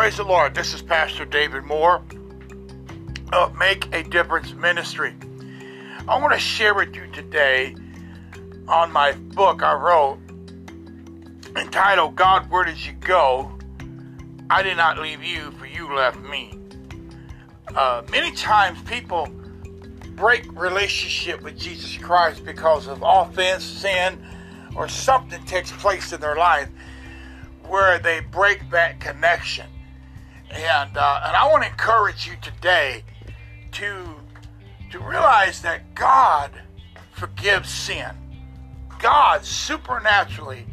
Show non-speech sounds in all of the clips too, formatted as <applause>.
Praise the Lord. This is Pastor David Moore of Make a Difference Ministry. I want to share with you today on my book I wrote entitled God, Where Did You Go? I Did Not Leave You, for You Left Me. Uh, many times people break relationship with Jesus Christ because of offense, sin, or something takes place in their life where they break that connection. And uh, and I want to encourage you today to to realize that God forgives sin. God supernaturally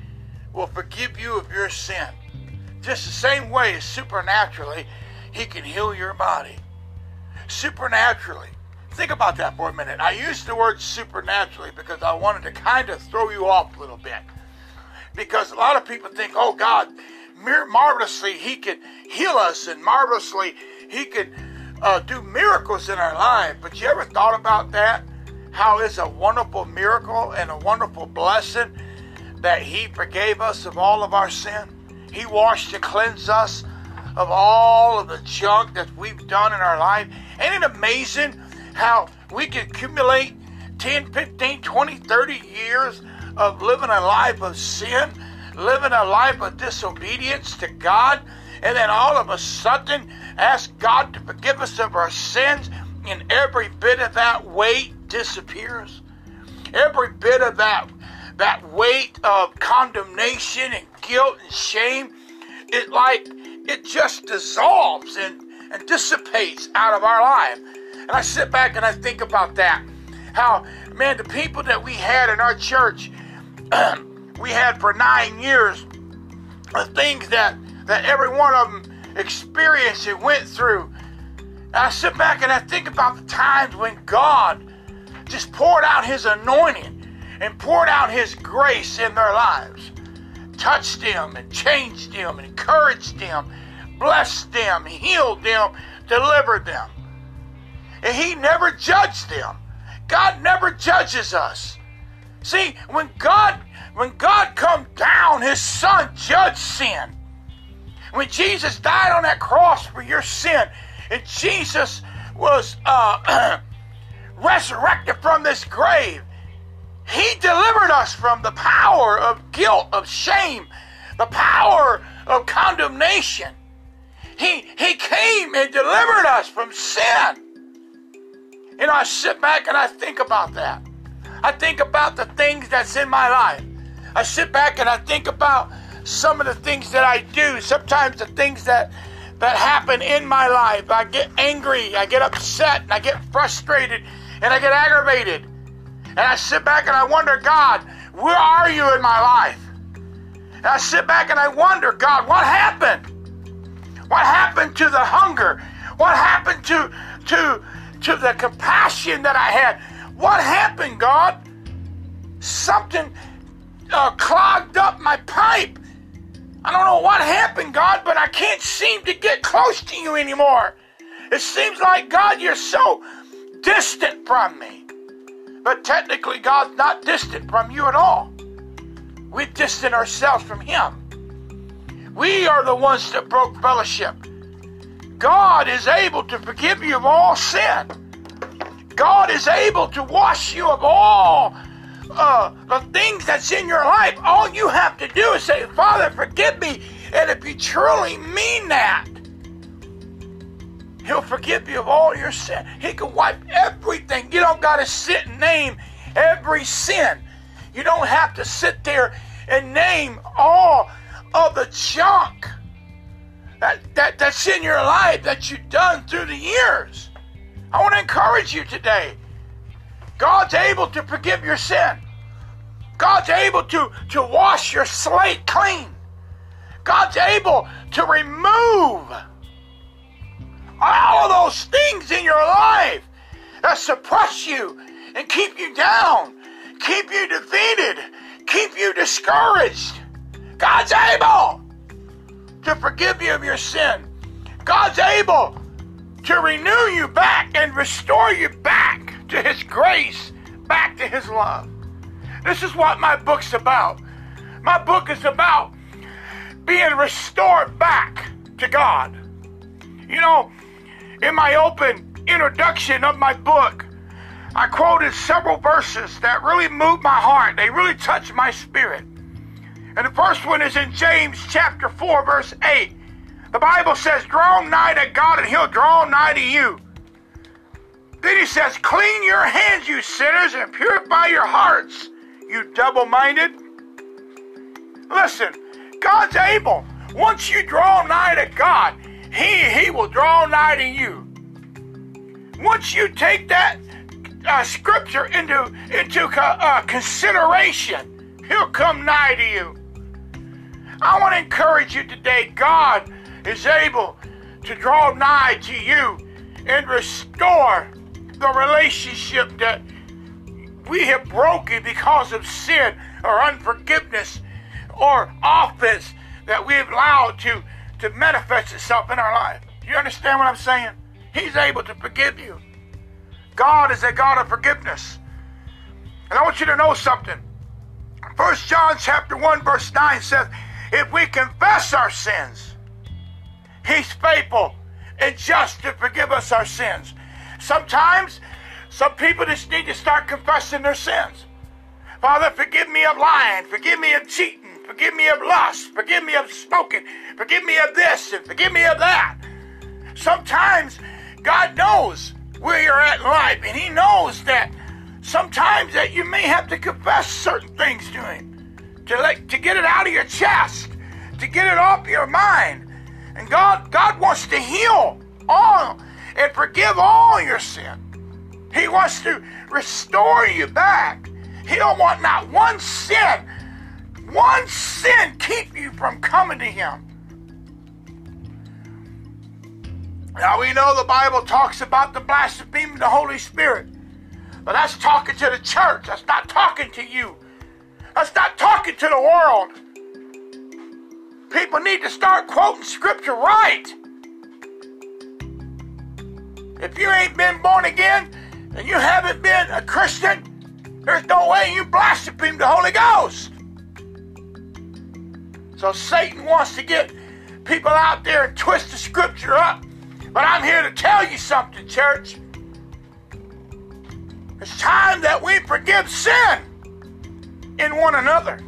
will forgive you of your sin. Just the same way as supernaturally he can heal your body. Supernaturally. Think about that for a minute. I used the word supernaturally because I wanted to kind of throw you off a little bit. Because a lot of people think, oh, God, marvelously he can heal us and marvelously he can uh, do miracles in our life. But you ever thought about that? How it's a wonderful miracle and a wonderful blessing that he forgave us of all of our sin. He washed and cleansed us of all of the junk that we've done in our life. Ain't it amazing how we can accumulate 10, 15, 20, 30 years of living a life of sin? Living a life of disobedience to God, and then all of a sudden ask God to forgive us of our sins, and every bit of that weight disappears. Every bit of that that weight of condemnation and guilt and shame, it like it just dissolves and, and dissipates out of our life. And I sit back and I think about that. How, man, the people that we had in our church, <clears throat> we had for nine years the things that, that every one of them experienced and went through. And I sit back and I think about the times when God just poured out His anointing and poured out His grace in their lives, touched them and changed them, and encouraged them, blessed them, healed them, delivered them. And He never judged them. God never judges us. See, when God when God come down, his son judged sin. When Jesus died on that cross for your sin, and Jesus was uh, <clears throat> resurrected from this grave, he delivered us from the power of guilt, of shame, the power of condemnation. He, he came and delivered us from sin. And I sit back and I think about that. I think about the things that's in my life. I sit back and I think about some of the things that I do, sometimes the things that that happen in my life. I get angry, I get upset, and I get frustrated, and I get aggravated. And I sit back and I wonder, God, where are you in my life? And I sit back and I wonder, God, what happened? What happened to the hunger? What happened to to to the compassion that I had? What happened, God? Something uh, clogged up my pipe. I don't know what happened, God, but I can't seem to get close to you anymore. It seems like, God, you're so distant from me. But technically, God's not distant from you at all. We distant ourselves from Him. We are the ones that broke fellowship. God is able to forgive you of all sin. God is able to wash you of all uh, the things that's in your life, all you have to do is say, Father, forgive me. And if you truly mean that, He'll forgive you of all your sin. He can wipe everything. You don't got to sit and name every sin. You don't have to sit there and name all of the junk that, that, that's in your life that you've done through the years. I want to encourage you today. God's able to forgive your sin. God's able to, to wash your slate clean. God's able to remove all of those things in your life that suppress you and keep you down, keep you defeated, keep you discouraged. God's able to forgive you of your sin. God's able to renew you back and restore you back to His grace, back to His love. This is what my book's about. My book is about being restored back to God. You know, in my open introduction of my book, I quoted several verses that really moved my heart. They really touched my spirit. And the first one is in James chapter 4, verse 8. The Bible says, Draw nigh to God, and he'll draw nigh to you. Then he says, Clean your hands, you sinners, and purify your hearts, you double minded. Listen, God's able. Once you draw nigh to God, He, he will draw nigh to you. Once you take that uh, scripture into, into uh, consideration, He'll come nigh to you. I want to encourage you today. God is able to draw nigh to you and restore the relationship that we have broken because of sin or unforgiveness or offense that we've allowed to, to manifest itself in our life. You understand what I'm saying? He's able to forgive you. God is a God of forgiveness. And I want you to know something. First John chapter 1, verse 9 says, If we confess our sins, He's faithful and just to forgive us our sins. Sometimes some people just need to start confessing their sins. Father, forgive me of lying, forgive me of cheating, forgive me of lust, forgive me of smoking, forgive me of this, and forgive me of that. Sometimes God knows where you're at in life, and He knows that sometimes that you may have to confess certain things to Him to like to get it out of your chest, to get it off your mind. And God, God wants to heal all and forgive all your sin. He wants to restore you back. He don't want not one sin, one sin keep you from coming to Him. Now we know the Bible talks about the blasphemy of the Holy Spirit. But that's talking to the church. That's not talking to you. That's not talking to the world. People need to start quoting scripture right. If you ain't been born again and you haven't been a Christian, there's no way you blaspheme the Holy Ghost. So Satan wants to get people out there and twist the scripture up. But I'm here to tell you something, church. It's time that we forgive sin in one another.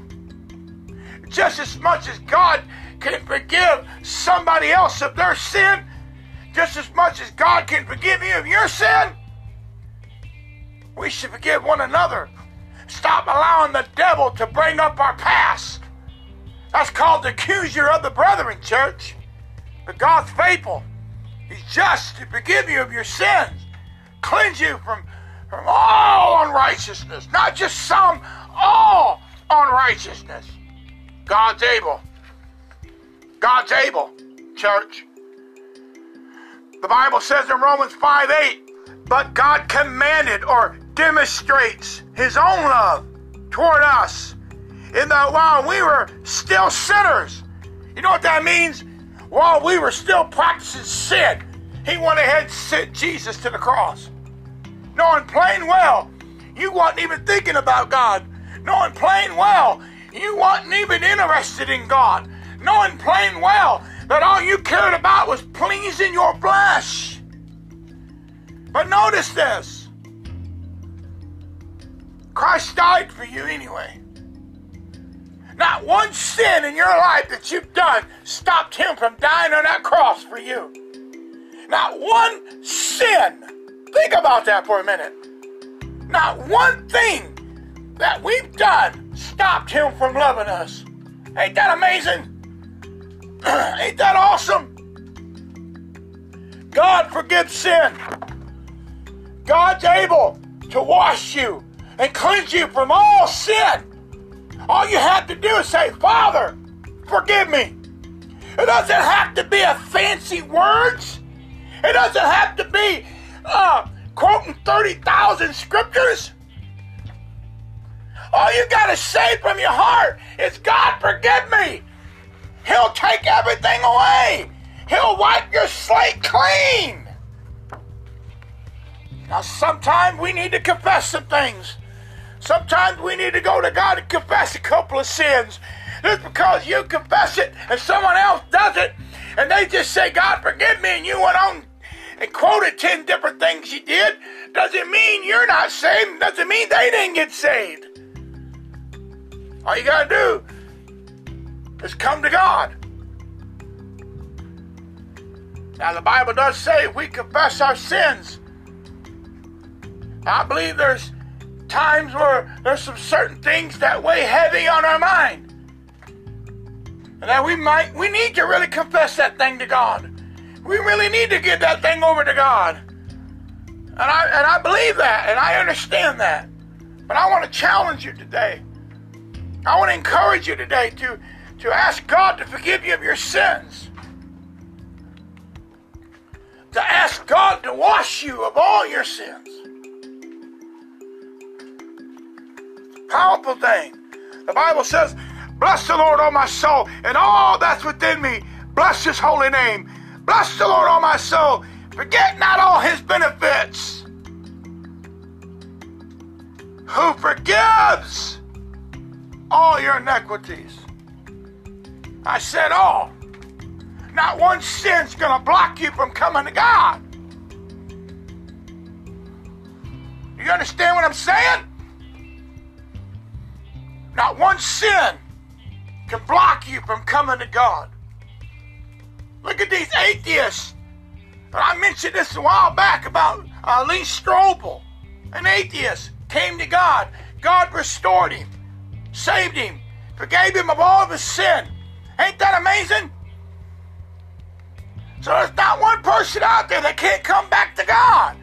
Just as much as God can forgive somebody else of their sin, just as much as God can forgive you of your sin, we should forgive one another. Stop allowing the devil to bring up our past. That's called the accuser of the brethren, church. But God's faithful. He's just to forgive you of your sins, cleanse you from, from all unrighteousness, not just some, all unrighteousness. God's able. God's able, church. The Bible says in Romans 5 8, but God commanded or demonstrates his own love toward us in that while we were still sinners, you know what that means? While we were still practicing sin, he went ahead and sent Jesus to the cross. Knowing plain well, you wasn't even thinking about God. Knowing plain well, you wasn't even interested in God. Knowing plain well that all you cared about was pleasing your flesh. But notice this Christ died for you anyway. Not one sin in your life that you've done stopped him from dying on that cross for you. Not one sin. Think about that for a minute. Not one thing that we've done stopped him from loving us. Ain't that amazing? <clears throat> Ain't that awesome? God forgives sin. God's able to wash you and cleanse you from all sin. All you have to do is say, Father, forgive me. It doesn't have to be a fancy words. It doesn't have to be uh, quoting 30,000 scriptures. All you got to say from your heart is, God, forgive me. He'll take everything away. He'll wipe your slate clean. Now, sometimes we need to confess some things. Sometimes we need to go to God and confess a couple of sins. Just because you confess it and someone else does it, and they just say, God, forgive me, and you went on and quoted 10 different things you did, doesn't mean you're not saved. Doesn't mean they didn't get saved. All you got to do is come to God. Now, the Bible does say we confess our sins, I believe there's times where there's some certain things that weigh heavy on our mind. And that we might, we need to really confess that thing to God. We really need to give that thing over to God. And I, and I believe that, and I understand that. But I want to challenge you today. I want to encourage you today to, to ask God to forgive you of your sins. To ask God to wash you of all your sins. Powerful thing. The Bible says, Bless the Lord, O my soul, and all that's within me. Bless his holy name. Bless the Lord, O my soul. Forget not all his benefits. Who forgives all your iniquities. I said all. Not one sin's going to block you from coming to God. You understand what I'm saying? One sin can block you from coming to God. Look at these atheists. I mentioned this a while back about uh, Lee Strobel, an atheist, came to God. God restored him, saved him, forgave him of all of his sin. Ain't that amazing? So there's not one person out there that can't come back to God.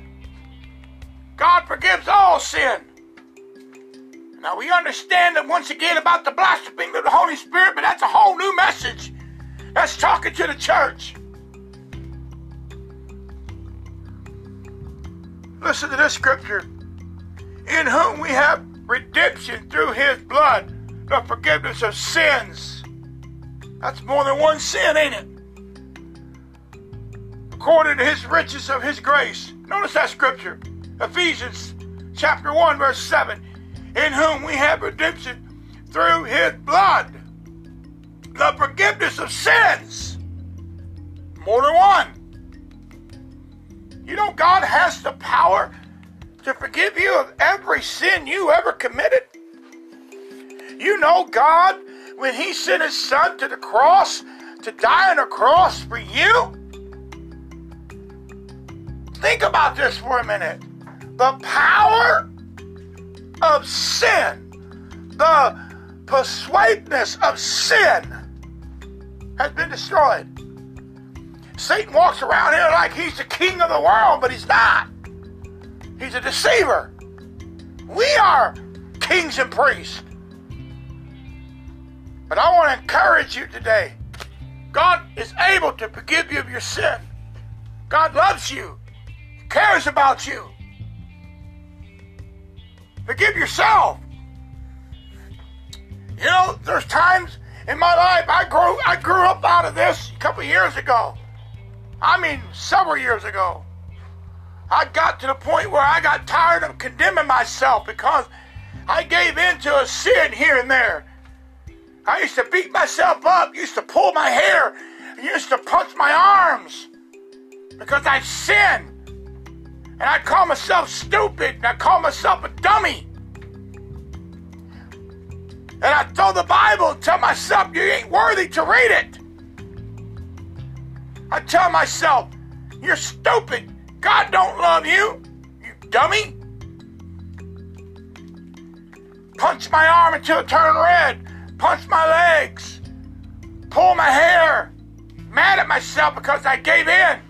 God forgives all sin. Now we understand that once again about the blasphemy of the Holy Spirit, but that's a whole new message. That's talking to the church. Listen to this scripture. In whom we have redemption through his blood, the forgiveness of sins. That's more than one sin, ain't it? According to his riches of his grace. Notice that scripture. Ephesians chapter 1, verse 7. In whom we have redemption through his blood the forgiveness of sins. More than one. You know, God has the power to forgive you of every sin you ever committed. You know, God, when He sent His Son to the cross to die on a cross for you. Think about this for a minute. The power of sin, the persuasiveness of sin has been destroyed. Satan walks around here like he's the king of the world, but he's not. He's a deceiver. We are kings and priests. But I want to encourage you today. God is able to forgive you of your sin. God loves you, he cares about you. Forgive yourself. You know, there's times in my life. I grew I grew up out of this a couple years ago. I mean, several years ago. I got to the point where I got tired of condemning myself because I gave in to a sin here and there. I used to beat myself up, used to pull my hair, used to punch my arms because I sinned. And I call myself stupid and I call myself a dummy. And I throw the Bible tell myself, you ain't worthy to read it. I tell myself, you're stupid. God don't love you, you dummy. Punch my arm until it turned red. Punch my legs. Pull my hair. Mad at myself because I gave in.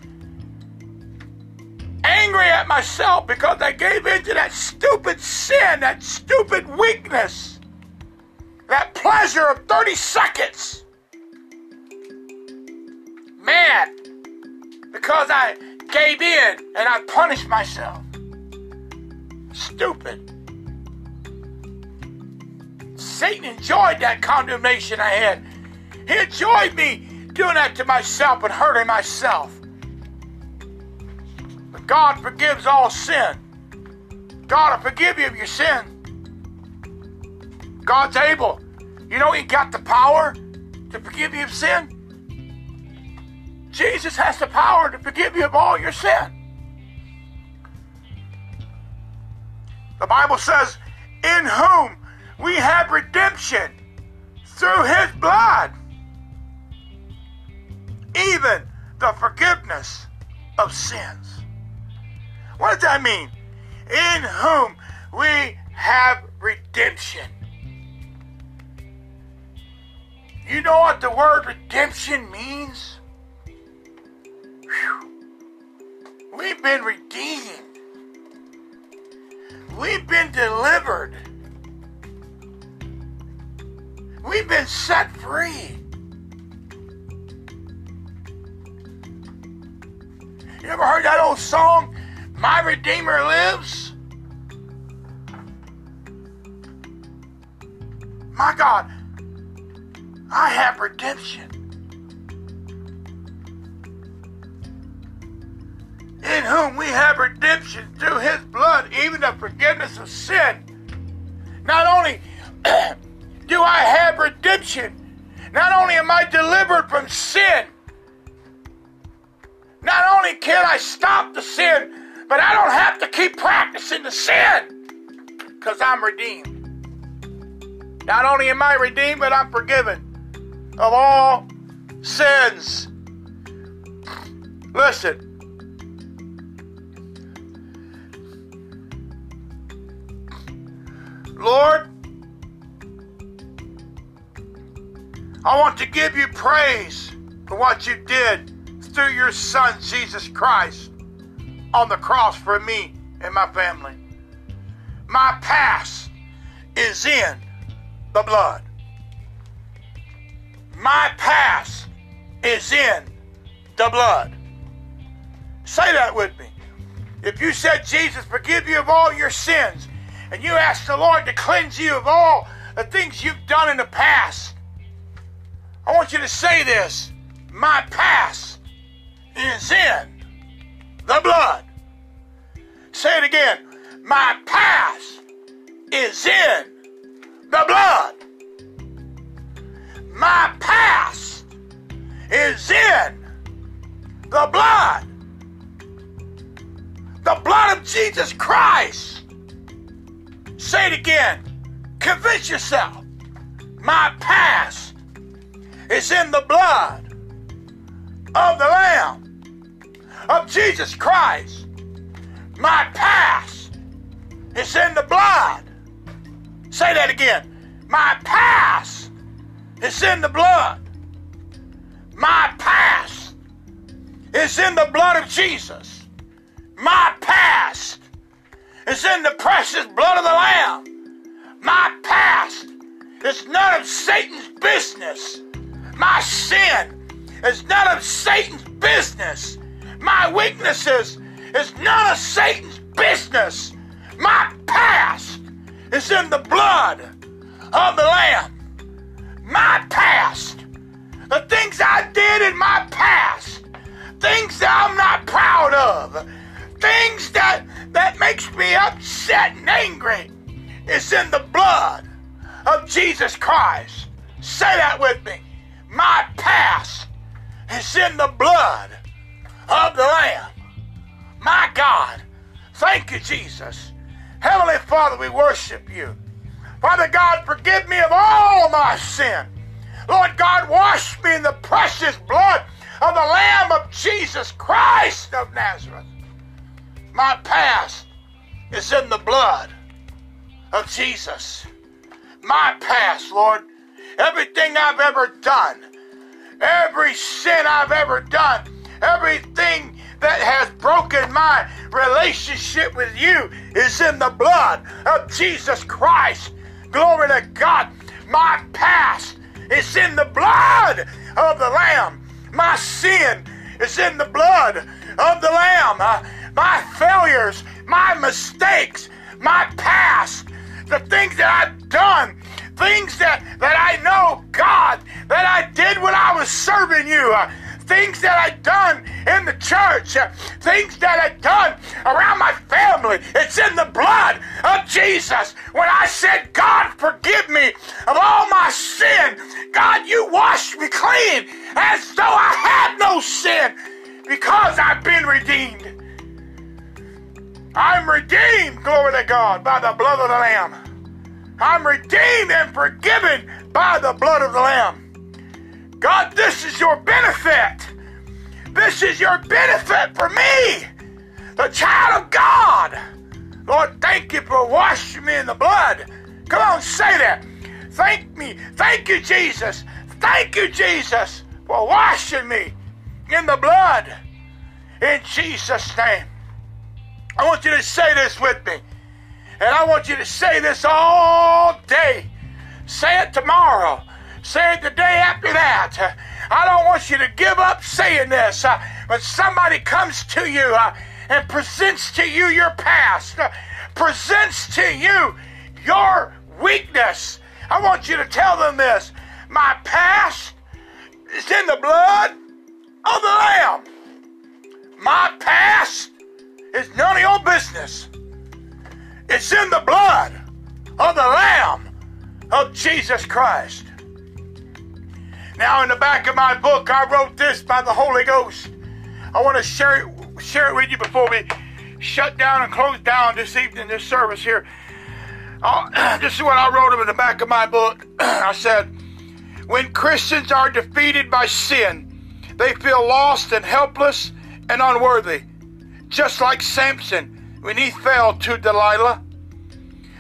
Angry at myself because I gave in to that stupid sin, that stupid weakness that pleasure of 30 seconds. Mad because I gave in and I punished myself. Stupid. Satan enjoyed that condemnation I had. He enjoyed me doing that to myself and hurting myself. God forgives all sin. God will forgive you of your sin. God's able. You know He got the power to forgive you of sin? Jesus has the power to forgive you of all your sin. The Bible says, in whom we have redemption through his blood, even the forgiveness of sins. What does that mean? In whom we have redemption. You know what the word redemption means? Whew. We've been redeemed. We've been delivered. We've been set free. You ever heard that old song, My Redeemer Lives? My God, I have redemption. In whom we have redemption through his blood, even the forgiveness of sin. Not only <clears throat> do I have redemption, not only am I delivered from sin, not only can I stop the sin, but I don't have to keep practicing the sin because I'm redeemed. Not only am I redeemed, but I'm forgiven of all sins. Listen. Lord, I want to give you praise for what you did through your Son, Jesus Christ, on the cross for me and my family. My past is in the blood. My past is in the blood. Say that with me. If you said, Jesus, forgive you of all your sins, and you ask the Lord to cleanse you of all the things you've done in the past, I want you to say this My past is in the blood. Say it again. My past is in the blood. My past is in the blood. The blood of Jesus Christ. Say it again. Convince yourself. My past is in the blood of the Lamb of Jesus Christ. My past is in the blood. Say that again. My past is in the blood. My past is in the blood of Jesus. My past is in the precious blood of the Lamb. My past is none of Satan's business. My sin is none of Satan's business. My weaknesses is none of Satan's business. My past is in the blood of the Lamb. My past, the things I did in my past, things that I'm not proud of, things that that makes me upset and angry, is in the blood of Jesus Christ. Say that with me. My past is in the blood of the Lamb. My God, thank you, Jesus. Heavenly Father, we worship you. Father God, forgive me of all my sin. Lord God, wash me in the precious blood of the Lamb of Jesus Christ of Nazareth. My past is in the blood of Jesus. My past, Lord, everything I've ever done, every sin I've ever done, that has broken my relationship with you is in the blood of Jesus Christ. Glory to God. My past is in the blood of the Lamb. My sin is in the blood of the Lamb. Uh, my failures, my mistakes, my past, the things that I've done, things that, that I know, God, that I did when I was serving you. Uh, things that I've done in the church, uh, things that I've done around my family. It's in the blood of Jesus. When I said, God, forgive me of all my sin, God, you washed me clean as though I had no no sin because I've been redeemed. I'm redeemed, glory to God, by the blood of the Lamb. I'm redeemed and forgiven by the blood of the Lamb. God, this is your benefit. This is your benefit for me, the child of God. Lord, thank you for washing me in the blood. Come on, say that. Thank me. Thank you, Jesus. Thank you, Jesus, for washing me in the blood. In Jesus' name. I want you to say this with me. And I want you to say this all day. Say it tomorrow. Say it the day after that. I don't want you to give up saying this. Uh, but somebody comes to you uh, and presents to you your past, uh, presents to you your weakness. I want you to tell them this. My past is in the blood of the Lamb. My past is none of your business. It's in the blood of the Lamb of Jesus Christ. Now, in the back of my book, I wrote this by the Holy Ghost. I want to share it, share it with you before we shut down and close down this evening, this service here. Uh, <clears throat> this is what I wrote in the back of my book. <clears throat> I said, When Christians are defeated by sin, they feel lost and helpless and unworthy, just like Samson when he fell to Delilah.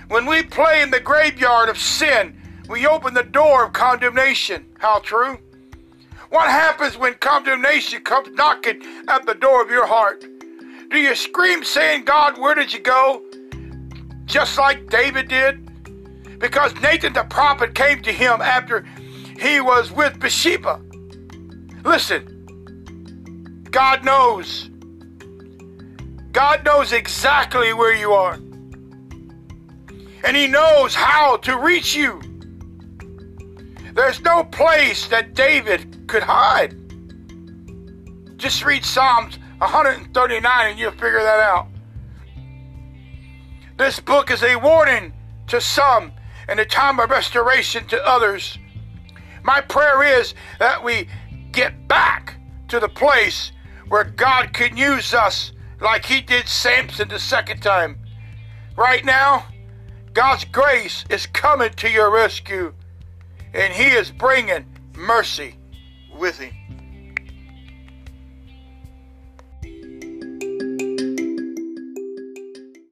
When we play in the graveyard of sin, we open the door of condemnation. How true? What happens when condemnation comes knocking at the door of your heart? Do you scream saying, God, where did you go? Just like David did? Because Nathan the prophet came to him after he was with Bathsheba. Listen, God knows. God knows exactly where you are. And He knows how to reach you. There's no place that David could hide. Just read Psalms 139 and you'll figure that out. This book is a warning to some and a time of restoration to others. My prayer is that we get back to the place where God can use us like He did Samson the second time. Right now, God's grace is coming to your rescue and he is bringing mercy with him.